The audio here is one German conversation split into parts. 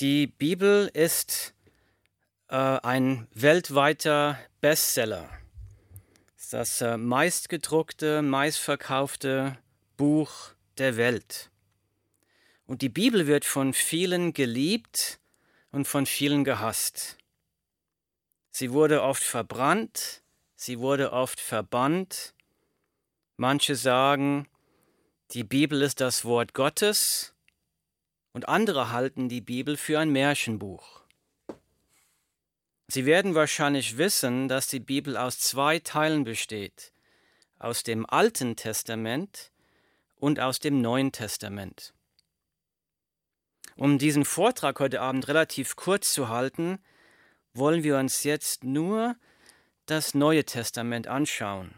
Die Bibel ist äh, ein weltweiter Bestseller. Das äh, meistgedruckte, meistverkaufte Buch der Welt. Und die Bibel wird von vielen geliebt und von vielen gehasst. Sie wurde oft verbrannt, sie wurde oft verbannt. Manche sagen, die Bibel ist das Wort Gottes und andere halten die Bibel für ein Märchenbuch. Sie werden wahrscheinlich wissen, dass die Bibel aus zwei Teilen besteht, aus dem Alten Testament und aus dem Neuen Testament. Um diesen Vortrag heute Abend relativ kurz zu halten, wollen wir uns jetzt nur das Neue Testament anschauen.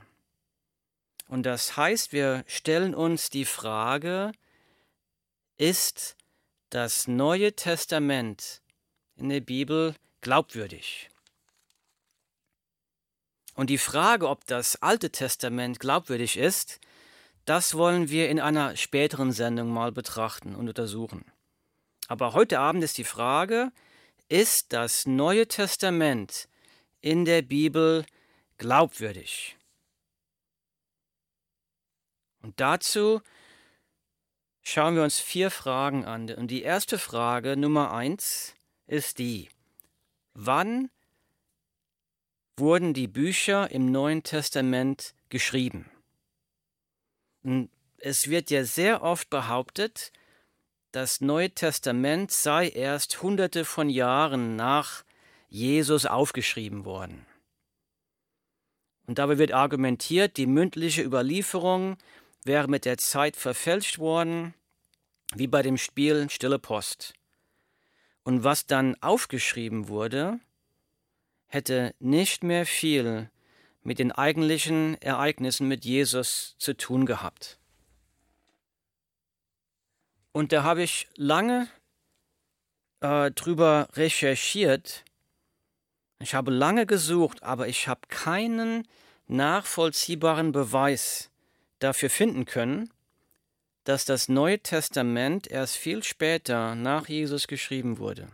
Und das heißt, wir stellen uns die Frage, ist das Neue Testament in der Bibel glaubwürdig? Und die Frage, ob das Alte Testament glaubwürdig ist, das wollen wir in einer späteren Sendung mal betrachten und untersuchen. Aber heute Abend ist die Frage, ist das Neue Testament in der Bibel glaubwürdig? Und dazu schauen wir uns vier Fragen an. Und die erste Frage, Nummer eins, ist die, wann wurden die Bücher im Neuen Testament geschrieben? Und es wird ja sehr oft behauptet, das Neue Testament sei erst hunderte von Jahren nach Jesus aufgeschrieben worden. Und dabei wird argumentiert, die mündliche Überlieferung wäre mit der Zeit verfälscht worden, wie bei dem Spiel Stille Post. Und was dann aufgeschrieben wurde, hätte nicht mehr viel mit den eigentlichen Ereignissen mit Jesus zu tun gehabt. Und da habe ich lange äh, drüber recherchiert. Ich habe lange gesucht, aber ich habe keinen nachvollziehbaren Beweis dafür finden können, dass das Neue Testament erst viel später nach Jesus geschrieben wurde.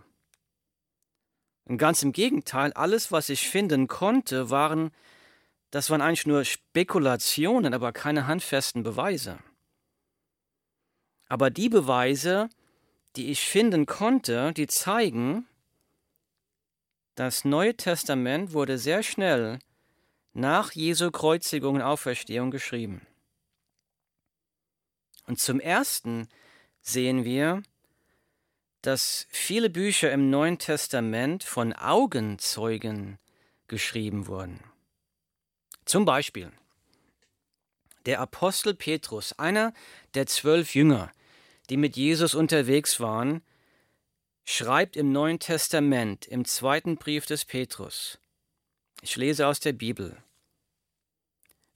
Und ganz im Gegenteil, alles, was ich finden konnte, waren, das waren eigentlich nur Spekulationen, aber keine handfesten Beweise. Aber die Beweise, die ich finden konnte, die zeigen, das Neue Testament wurde sehr schnell nach Jesu Kreuzigung und Auferstehung geschrieben. Und zum Ersten sehen wir, dass viele Bücher im Neuen Testament von Augenzeugen geschrieben wurden. Zum Beispiel der Apostel Petrus, einer der zwölf Jünger, die mit Jesus unterwegs waren, schreibt im Neuen Testament, im zweiten Brief des Petrus. Ich lese aus der Bibel.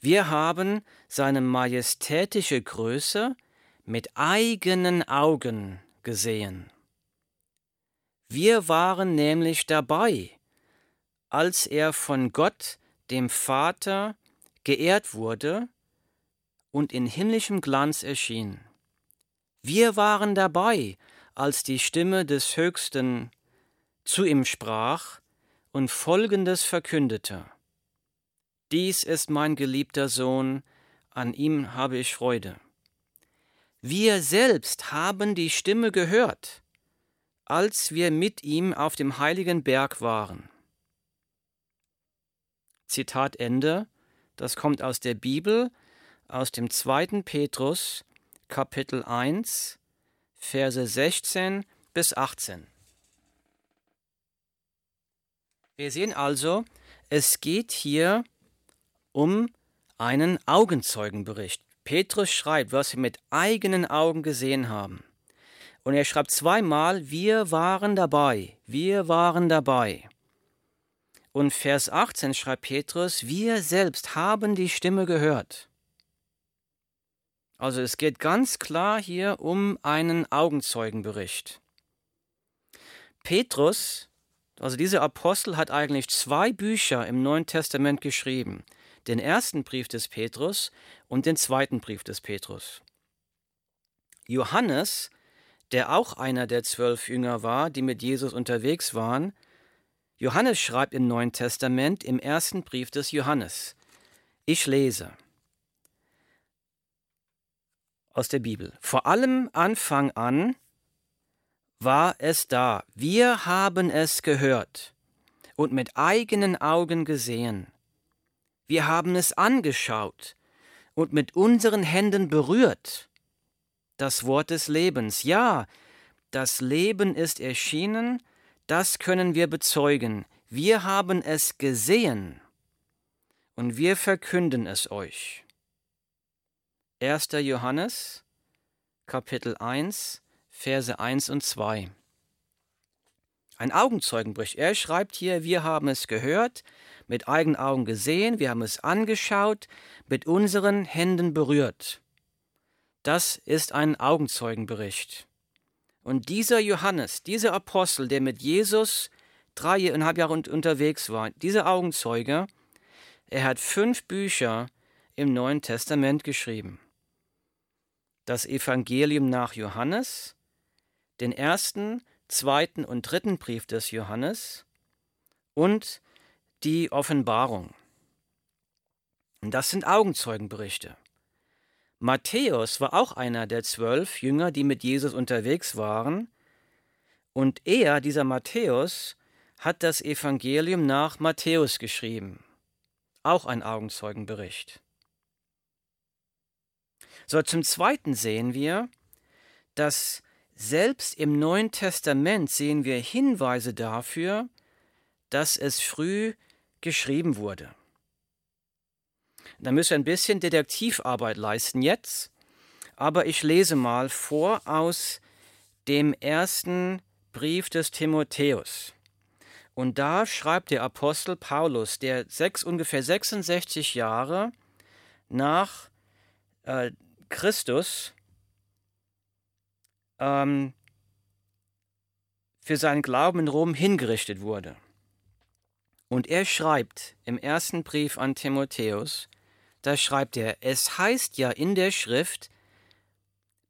Wir haben seine majestätische Größe mit eigenen Augen gesehen. Wir waren nämlich dabei, als er von Gott, dem Vater, geehrt wurde und in himmlischem Glanz erschien. Wir waren dabei, als die Stimme des Höchsten zu ihm sprach und Folgendes verkündete. Dies ist mein geliebter Sohn, an ihm habe ich Freude. Wir selbst haben die Stimme gehört, als wir mit ihm auf dem heiligen Berg waren. Zitat Ende, das kommt aus der Bibel, aus dem zweiten Petrus, Kapitel 1, Verse 16 bis 18. Wir sehen also, es geht hier um einen Augenzeugenbericht. Petrus schreibt, was wir mit eigenen Augen gesehen haben. Und er schreibt zweimal, wir waren dabei, wir waren dabei. Und Vers 18 schreibt Petrus, wir selbst haben die Stimme gehört. Also es geht ganz klar hier um einen Augenzeugenbericht. Petrus, also dieser Apostel, hat eigentlich zwei Bücher im Neuen Testament geschrieben. Den ersten Brief des Petrus und den zweiten Brief des Petrus. Johannes, der auch einer der zwölf Jünger war, die mit Jesus unterwegs waren. Johannes schreibt im Neuen Testament im ersten Brief des Johannes. Ich lese aus der Bibel. Vor allem Anfang an war es da. Wir haben es gehört und mit eigenen Augen gesehen. Wir haben es angeschaut und mit unseren Händen berührt. Das Wort des Lebens. Ja, das Leben ist erschienen, das können wir bezeugen. Wir haben es gesehen und wir verkünden es euch. 1. Johannes, Kapitel 1, Verse 1 und 2. Ein Augenzeugenbericht. Er schreibt hier, wir haben es gehört, mit eigenen Augen gesehen, wir haben es angeschaut, mit unseren Händen berührt. Das ist ein Augenzeugenbericht. Und dieser Johannes, dieser Apostel, der mit Jesus dreieinhalb Jahre unterwegs war, dieser Augenzeuge, er hat fünf Bücher im Neuen Testament geschrieben. Das Evangelium nach Johannes, den ersten, zweiten und dritten Brief des Johannes und die Offenbarung. Und das sind Augenzeugenberichte. Matthäus war auch einer der zwölf Jünger, die mit Jesus unterwegs waren. Und er, dieser Matthäus, hat das Evangelium nach Matthäus geschrieben. Auch ein Augenzeugenbericht. So, zum Zweiten sehen wir, dass selbst im Neuen Testament sehen wir Hinweise dafür, dass es früh geschrieben wurde. Da müssen wir ein bisschen Detektivarbeit leisten jetzt, aber ich lese mal vor aus dem ersten Brief des Timotheus. Und da schreibt der Apostel Paulus, der sechs, ungefähr 66 Jahre nach äh, Christus ähm, für seinen Glauben in Rom hingerichtet wurde. Und er schreibt im ersten Brief an Timotheus, da schreibt er, es heißt ja in der Schrift,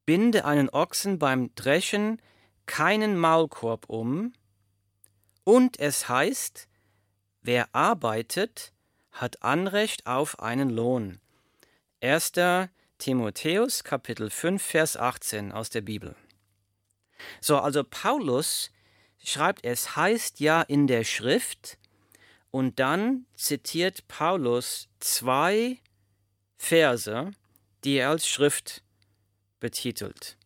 binde einen Ochsen beim Dreschen keinen Maulkorb um, und es heißt, wer arbeitet, hat Anrecht auf einen Lohn. 1. Timotheus Kapitel 5 Vers 18 aus der Bibel. So, also Paulus schreibt, es heißt ja in der Schrift, und dann zitiert Paulus zwei Verse, die er als Schrift betitelt.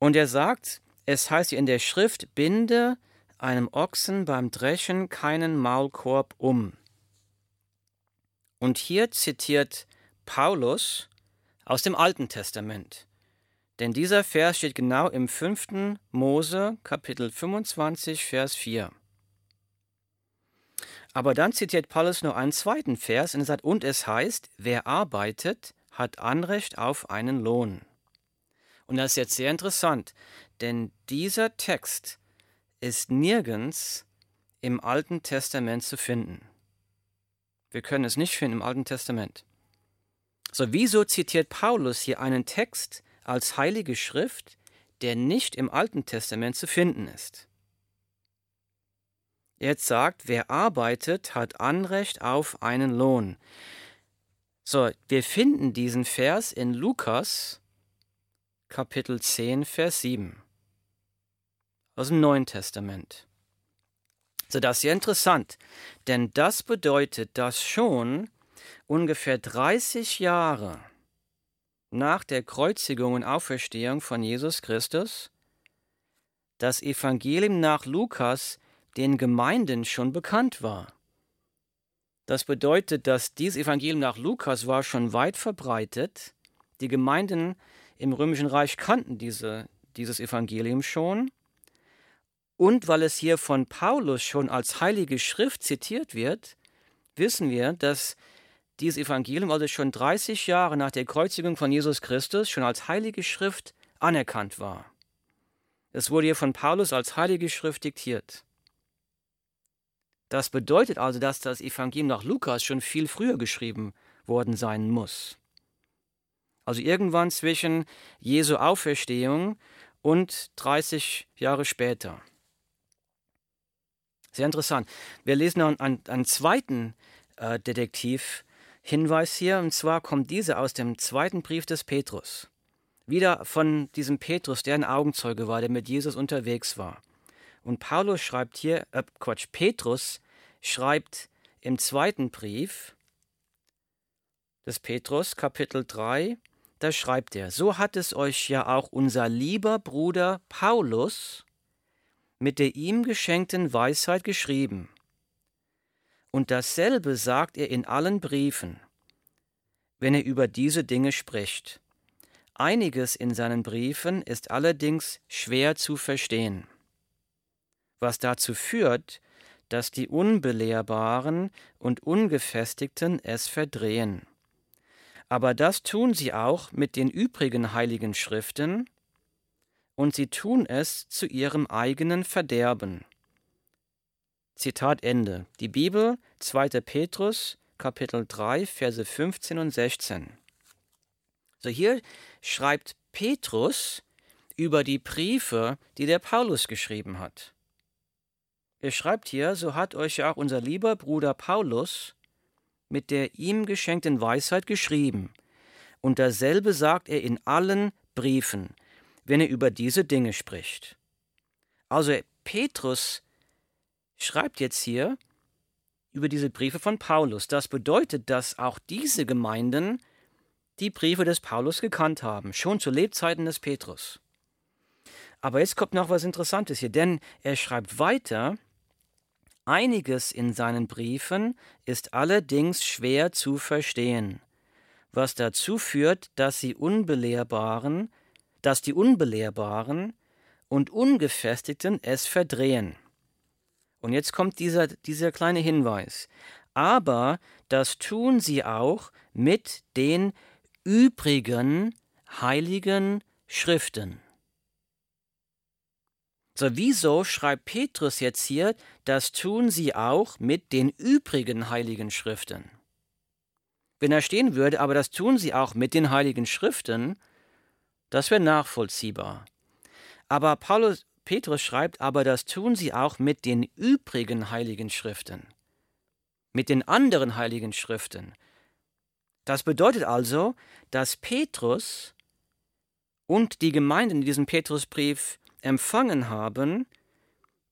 Und er sagt, es heißt in der Schrift, binde einem Ochsen beim Dreschen keinen Maulkorb um. Und hier zitiert Paulus aus dem Alten Testament. Denn dieser Vers steht genau im 5. Mose, Kapitel 25, Vers 4. Aber dann zitiert Paulus nur einen zweiten Vers und sagt, und es heißt, wer arbeitet, hat Anrecht auf einen Lohn. Und das ist jetzt sehr interessant, denn dieser Text ist nirgends im Alten Testament zu finden. Wir können es nicht finden im Alten Testament. So, wieso zitiert Paulus hier einen Text, als heilige Schrift, der nicht im Alten Testament zu finden ist. Jetzt sagt, wer arbeitet, hat Anrecht auf einen Lohn. So, wir finden diesen Vers in Lukas Kapitel 10, Vers 7 aus dem Neuen Testament. So, das ist sehr interessant, denn das bedeutet, dass schon ungefähr 30 Jahre nach der Kreuzigung und Auferstehung von Jesus Christus das Evangelium nach Lukas den Gemeinden schon bekannt war. Das bedeutet, dass dieses Evangelium nach Lukas war schon weit verbreitet. Die Gemeinden im Römischen Reich kannten diese, dieses Evangelium schon. Und weil es hier von Paulus schon als heilige Schrift zitiert wird, wissen wir, dass dieses Evangelium also schon 30 Jahre nach der Kreuzigung von Jesus Christus schon als heilige Schrift anerkannt war. Es wurde hier von Paulus als heilige Schrift diktiert. Das bedeutet also, dass das Evangelium nach Lukas schon viel früher geschrieben worden sein muss. Also irgendwann zwischen Jesu Auferstehung und 30 Jahre später. Sehr interessant. Wir lesen noch einen, einen zweiten äh, Detektivhinweis hier, und zwar kommt dieser aus dem zweiten Brief des Petrus. Wieder von diesem Petrus, der ein Augenzeuge war, der mit Jesus unterwegs war. Und Paulus schreibt hier, äh, Quatsch, Petrus schreibt im zweiten Brief des Petrus, Kapitel 3, da schreibt er, so hat es euch ja auch unser lieber Bruder Paulus mit der ihm geschenkten Weisheit geschrieben. Und dasselbe sagt er in allen Briefen, wenn er über diese Dinge spricht. Einiges in seinen Briefen ist allerdings schwer zu verstehen, was dazu führt, dass die Unbelehrbaren und Ungefestigten es verdrehen. Aber das tun sie auch mit den übrigen heiligen Schriften, und sie tun es zu ihrem eigenen Verderben. Zitat Ende. Die Bibel, 2. Petrus, Kapitel 3, Verse 15 und 16. So hier schreibt Petrus über die Briefe, die der Paulus geschrieben hat. Er schreibt hier, so hat euch ja auch unser lieber Bruder Paulus mit der ihm geschenkten Weisheit geschrieben. Und dasselbe sagt er in allen Briefen, wenn er über diese Dinge spricht. Also Petrus schreibt jetzt hier über diese Briefe von Paulus. Das bedeutet, dass auch diese Gemeinden die Briefe des Paulus gekannt haben, schon zu Lebzeiten des Petrus. Aber jetzt kommt noch was Interessantes hier, denn er schreibt weiter, einiges in seinen Briefen ist allerdings schwer zu verstehen, was dazu führt, dass sie unbelehrbaren dass die Unbelehrbaren und Ungefestigten es verdrehen. Und jetzt kommt dieser, dieser kleine Hinweis. Aber das tun sie auch mit den übrigen heiligen Schriften. So, wieso schreibt Petrus jetzt hier, das tun sie auch mit den übrigen heiligen Schriften? Wenn er stehen würde, aber das tun sie auch mit den heiligen Schriften, das wäre nachvollziehbar. Aber Paulus, Petrus schreibt, aber das tun sie auch mit den übrigen heiligen Schriften, mit den anderen heiligen Schriften. Das bedeutet also, dass Petrus und die Gemeinden, die diesen Petrusbrief empfangen haben,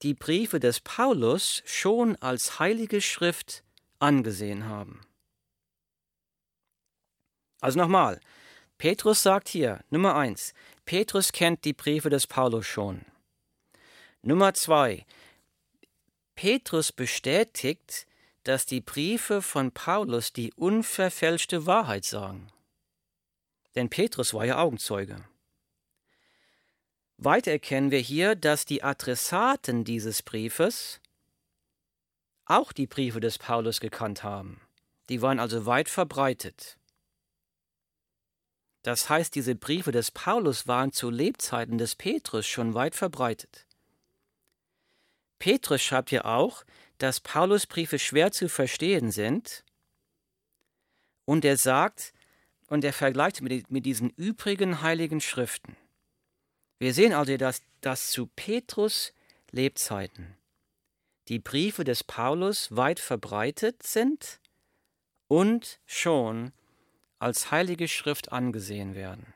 die Briefe des Paulus schon als heilige Schrift angesehen haben. Also nochmal, Petrus sagt hier, Nummer eins, Petrus kennt die Briefe des Paulus schon. Nummer zwei, Petrus bestätigt, dass die Briefe von Paulus die unverfälschte Wahrheit sagen. Denn Petrus war ja Augenzeuge. Weiter erkennen wir hier, dass die Adressaten dieses Briefes auch die Briefe des Paulus gekannt haben. Die waren also weit verbreitet. Das heißt, diese Briefe des Paulus waren zu Lebzeiten des Petrus schon weit verbreitet. Petrus schreibt hier auch, dass Paulus Briefe schwer zu verstehen sind. Und er sagt, und er vergleicht mit, mit diesen übrigen heiligen Schriften. Wir sehen also, dass, dass zu Petrus Lebzeiten die Briefe des Paulus weit verbreitet sind und schon als heilige Schrift angesehen werden.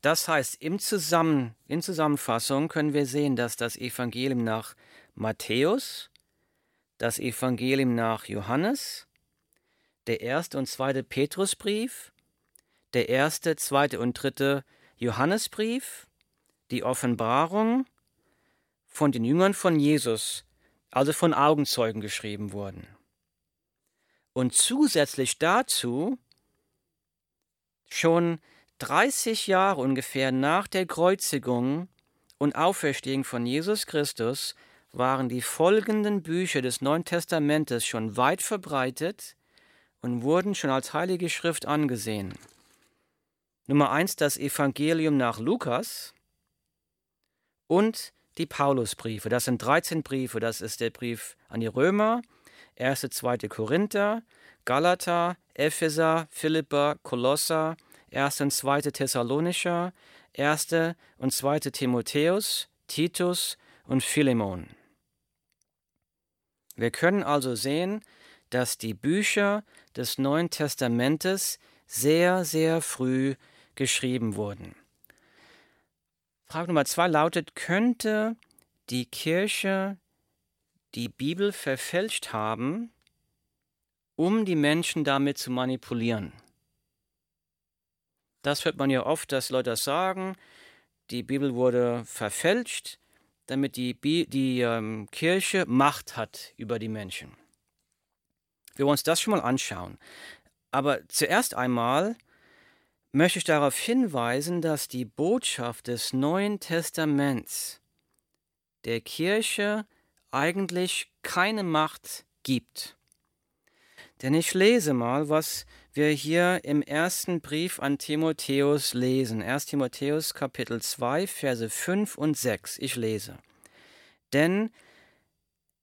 Das heißt, im Zusammen, in Zusammenfassung können wir sehen, dass das Evangelium nach Matthäus, das Evangelium nach Johannes, der erste und zweite Petrusbrief, der erste, zweite und dritte Johannesbrief, die Offenbarung von den Jüngern von Jesus, also von Augenzeugen geschrieben wurden. Und zusätzlich dazu schon 30 Jahre ungefähr nach der Kreuzigung und Auferstehung von Jesus Christus waren die folgenden Bücher des Neuen Testamentes schon weit verbreitet und wurden schon als heilige Schrift angesehen. Nummer eins das Evangelium nach Lukas und die Paulusbriefe. Das sind 13 Briefe. Das ist der Brief an die Römer, 1. 2. Korinther, Galater, Epheser, Philippa, Kolosser, 1. und 2. Thessalonischer, 1. und 2. Timotheus, Titus und Philemon. Wir können also sehen, dass die Bücher des Neuen Testamentes sehr, sehr früh geschrieben wurden. Frage Nummer zwei lautet, könnte die Kirche die Bibel verfälscht haben, um die Menschen damit zu manipulieren? Das hört man ja oft, dass Leute das sagen, die Bibel wurde verfälscht, damit die, Bi die ähm, Kirche Macht hat über die Menschen. Wir wollen uns das schon mal anschauen. Aber zuerst einmal möchte ich darauf hinweisen, dass die Botschaft des Neuen Testaments der Kirche eigentlich keine Macht gibt. Denn ich lese mal, was wir hier im ersten Brief an Timotheus lesen. 1 Timotheus Kapitel 2, Verse 5 und 6. Ich lese. Denn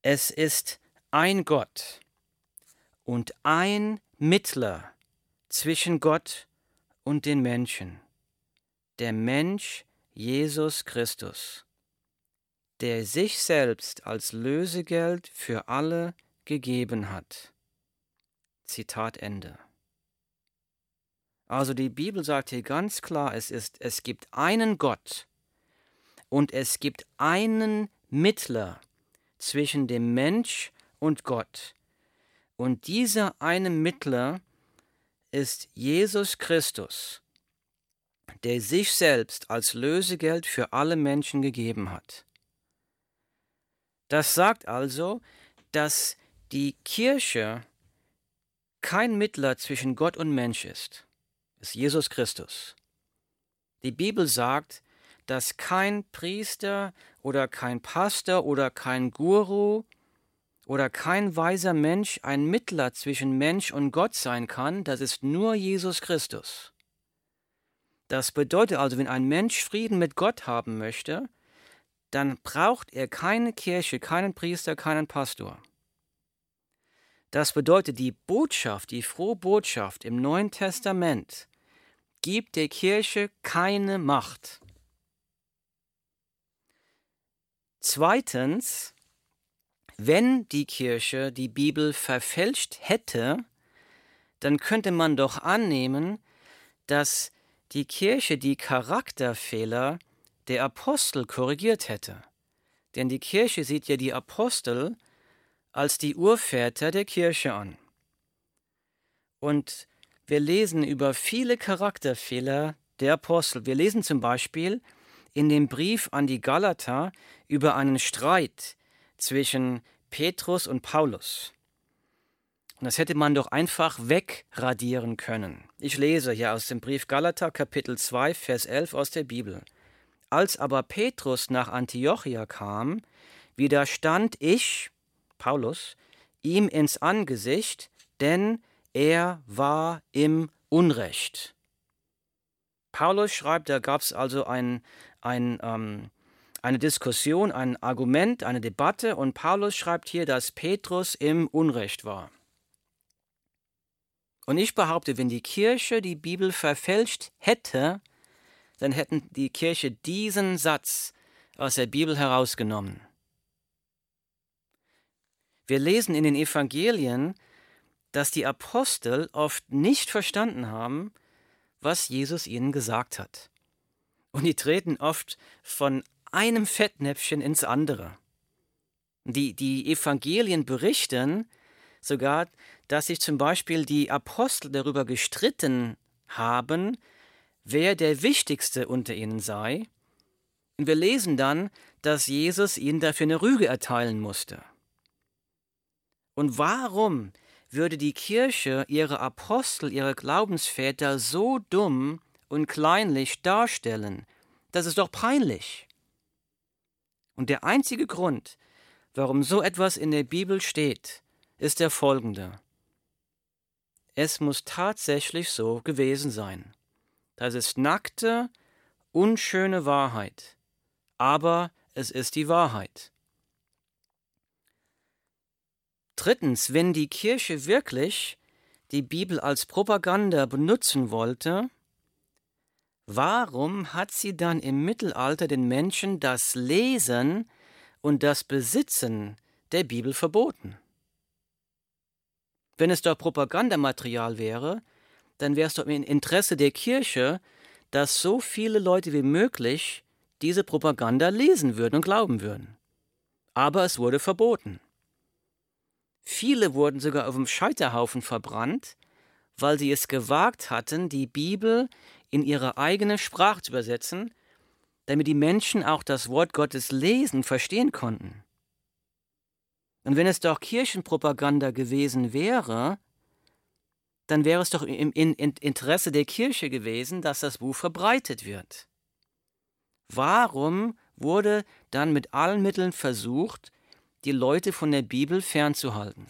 es ist ein Gott und ein Mittler zwischen Gott und den Menschen, der Mensch Jesus Christus, der sich selbst als Lösegeld für alle gegeben hat. Zitat Ende. Also die Bibel sagt hier ganz klar, es ist, es gibt einen Gott und es gibt einen Mittler zwischen dem Mensch und Gott. Und dieser eine Mittler ist Jesus Christus, der sich selbst als Lösegeld für alle Menschen gegeben hat. Das sagt also, dass die Kirche kein Mittler zwischen Gott und Mensch ist ist Jesus Christus. Die Bibel sagt, dass kein Priester oder kein Pastor oder kein Guru oder kein weiser Mensch ein Mittler zwischen Mensch und Gott sein kann, das ist nur Jesus Christus. Das bedeutet also, wenn ein Mensch Frieden mit Gott haben möchte, dann braucht er keine Kirche, keinen Priester, keinen Pastor. Das bedeutet, die Botschaft, die frohe Botschaft im Neuen Testament gibt der Kirche keine Macht. Zweitens, wenn die Kirche die Bibel verfälscht hätte, dann könnte man doch annehmen, dass die Kirche die Charakterfehler der Apostel korrigiert hätte. Denn die Kirche sieht ja die Apostel als die Urväter der Kirche an. Und wir lesen über viele Charakterfehler der Apostel. Wir lesen zum Beispiel in dem Brief an die Galater über einen Streit zwischen Petrus und Paulus. Und das hätte man doch einfach wegradieren können. Ich lese hier aus dem Brief Galater Kapitel 2 Vers 11 aus der Bibel. Als aber Petrus nach Antiochia kam, widerstand ich, Paulus, ihm ins Angesicht, denn er war im Unrecht. Paulus schreibt, da gab es also ein, ein, ähm, eine Diskussion, ein Argument, eine Debatte und Paulus schreibt hier, dass Petrus im Unrecht war. Und ich behaupte, wenn die Kirche die Bibel verfälscht hätte, dann hätten die Kirche diesen Satz aus der Bibel herausgenommen. Wir lesen in den Evangelien, dass die Apostel oft nicht verstanden haben, was Jesus ihnen gesagt hat. Und die treten oft von einem Fettnäpfchen ins andere. Die, die Evangelien berichten sogar, dass sich zum Beispiel die Apostel darüber gestritten haben, wer der Wichtigste unter ihnen sei. Und wir lesen dann, dass Jesus ihnen dafür eine Rüge erteilen musste. Und warum würde die Kirche ihre Apostel, ihre Glaubensväter so dumm und kleinlich darstellen? Das ist doch peinlich. Und der einzige Grund, warum so etwas in der Bibel steht, ist der folgende. Es muss tatsächlich so gewesen sein. Das ist nackte, unschöne Wahrheit. Aber es ist die Wahrheit. Drittens, wenn die Kirche wirklich die Bibel als Propaganda benutzen wollte, warum hat sie dann im Mittelalter den Menschen das Lesen und das Besitzen der Bibel verboten? Wenn es doch Propagandamaterial wäre, dann wäre es doch im Interesse der Kirche, dass so viele Leute wie möglich diese Propaganda lesen würden und glauben würden. Aber es wurde verboten. Viele wurden sogar auf dem Scheiterhaufen verbrannt, weil sie es gewagt hatten, die Bibel in ihre eigene Sprache zu übersetzen, damit die Menschen auch das Wort Gottes lesen, verstehen konnten. Und wenn es doch Kirchenpropaganda gewesen wäre, dann wäre es doch im Interesse der Kirche gewesen, dass das Buch verbreitet wird. Warum wurde dann mit allen Mitteln versucht, die Leute von der Bibel fernzuhalten?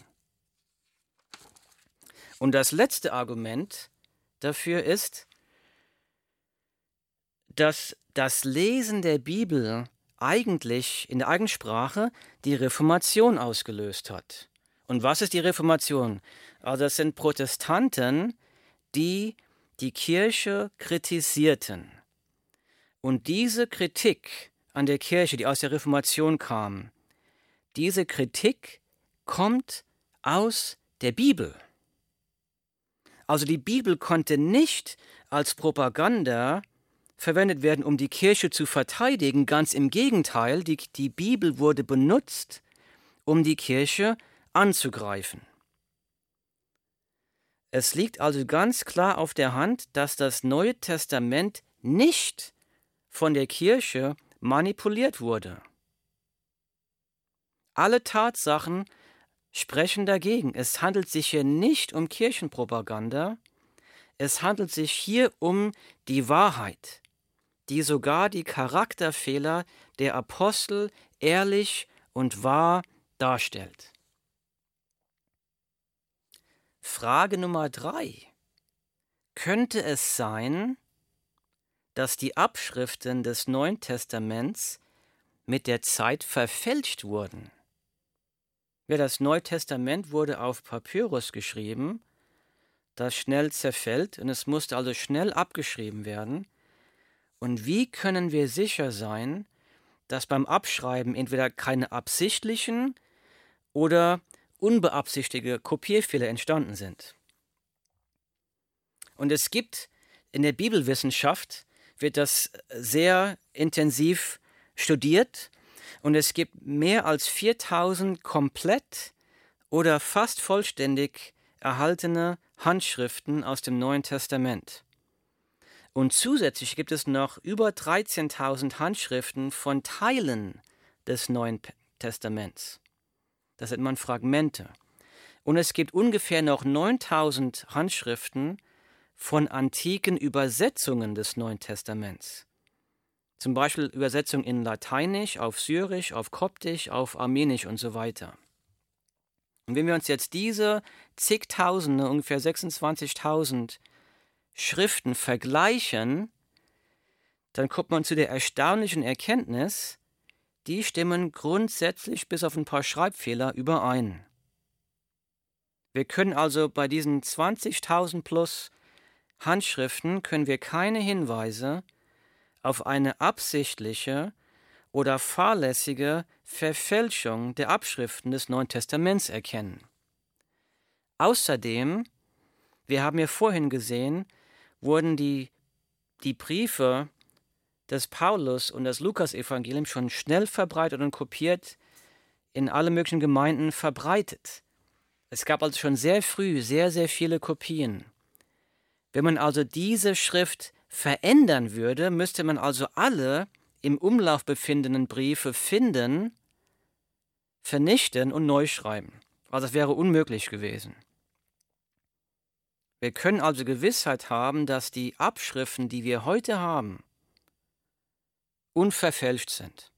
Und das letzte Argument dafür ist, dass das Lesen der Bibel eigentlich in der Eigensprache die Reformation ausgelöst hat. Und was ist die Reformation? Also es sind Protestanten, die die Kirche kritisierten. Und diese Kritik an der Kirche, die aus der Reformation kam, diese Kritik kommt aus der Bibel. Also die Bibel konnte nicht als Propaganda verwendet werden, um die Kirche zu verteidigen. Ganz im Gegenteil, die, die Bibel wurde benutzt, um die Kirche anzugreifen. Es liegt also ganz klar auf der Hand, dass das Neue Testament nicht von der Kirche manipuliert wurde. Alle Tatsachen sprechen dagegen. Es handelt sich hier nicht um Kirchenpropaganda, es handelt sich hier um die Wahrheit die sogar die Charakterfehler der Apostel ehrlich und wahr darstellt. Frage Nummer drei. Könnte es sein, dass die Abschriften des Neuen Testaments mit der Zeit verfälscht wurden? Ja, das Neue Testament wurde auf Papyrus geschrieben, das schnell zerfällt und es musste also schnell abgeschrieben werden. Und wie können wir sicher sein, dass beim Abschreiben entweder keine absichtlichen oder unbeabsichtigte Kopierfehler entstanden sind? Und es gibt in der Bibelwissenschaft wird das sehr intensiv studiert und es gibt mehr als 4000 komplett oder fast vollständig erhaltene Handschriften aus dem Neuen Testament. Und zusätzlich gibt es noch über 13.000 Handschriften von Teilen des Neuen Testaments. Das nennt man Fragmente. Und es gibt ungefähr noch 9000 Handschriften von antiken Übersetzungen des Neuen Testaments. Zum Beispiel Übersetzungen in Lateinisch, auf Syrisch, auf Koptisch, auf Armenisch und so weiter. Und wenn wir uns jetzt diese zigtausende, ungefähr 26.000 Schriften vergleichen, dann kommt man zu der erstaunlichen Erkenntnis, die stimmen grundsätzlich bis auf ein paar Schreibfehler überein. Wir können also bei diesen 20.000 plus Handschriften können wir keine Hinweise auf eine absichtliche oder fahrlässige Verfälschung der Abschriften des Neuen Testaments erkennen. Außerdem, wir haben ja vorhin gesehen, wurden die, die Briefe des Paulus und das Lukasevangelium schon schnell verbreitet und kopiert in alle möglichen Gemeinden verbreitet. Es gab also schon sehr früh sehr, sehr viele Kopien. Wenn man also diese Schrift verändern würde, müsste man also alle im Umlauf befindenden Briefe finden, vernichten und neu schreiben. Also es wäre unmöglich gewesen. Wir können also Gewissheit haben, dass die Abschriften, die wir heute haben, unverfälscht sind.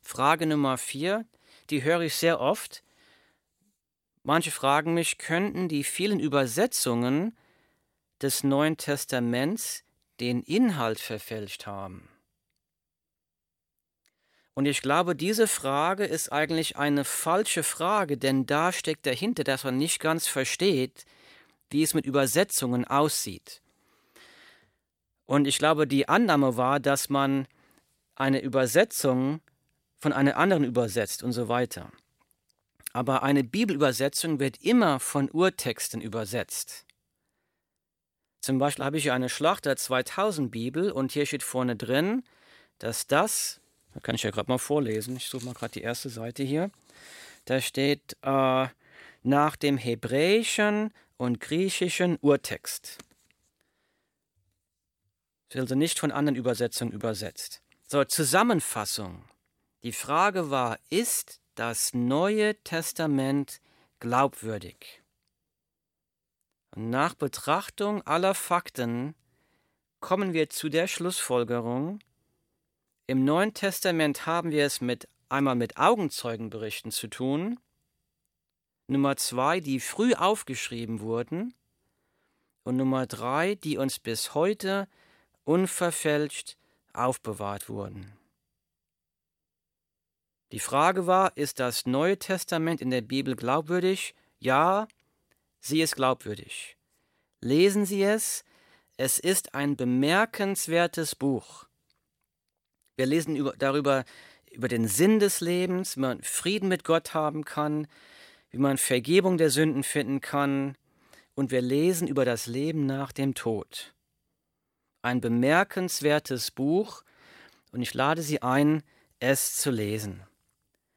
Frage Nummer vier, die höre ich sehr oft. Manche fragen mich, könnten die vielen Übersetzungen des Neuen Testaments den Inhalt verfälscht haben? Und ich glaube, diese Frage ist eigentlich eine falsche Frage, denn da steckt dahinter, dass man nicht ganz versteht, wie es mit Übersetzungen aussieht. Und ich glaube, die Annahme war, dass man eine Übersetzung von einer anderen übersetzt und so weiter. Aber eine Bibelübersetzung wird immer von Urtexten übersetzt. Zum Beispiel habe ich hier eine Schlachter 2000 Bibel und hier steht vorne drin, dass das, da kann ich ja gerade mal vorlesen, ich suche mal gerade die erste Seite hier, da steht äh, nach dem hebräischen und griechischen Urtext. Wird also nicht von anderen Übersetzungen übersetzt. So, Zusammenfassung. Die Frage war, ist das Neue Testament glaubwürdig? Nach Betrachtung aller Fakten kommen wir zu der Schlussfolgerung, im Neuen Testament haben wir es mit einmal mit Augenzeugenberichten zu tun, Nummer zwei, die früh aufgeschrieben wurden, und Nummer drei, die uns bis heute unverfälscht aufbewahrt wurden. Die Frage war, ist das Neue Testament in der Bibel glaubwürdig? Ja, sie ist glaubwürdig. Lesen Sie es, es ist ein bemerkenswertes Buch. Wir lesen über, darüber, über den Sinn des Lebens, wie man Frieden mit Gott haben kann, wie man Vergebung der Sünden finden kann, und wir lesen über das Leben nach dem Tod ein bemerkenswertes Buch und ich lade Sie ein, es zu lesen.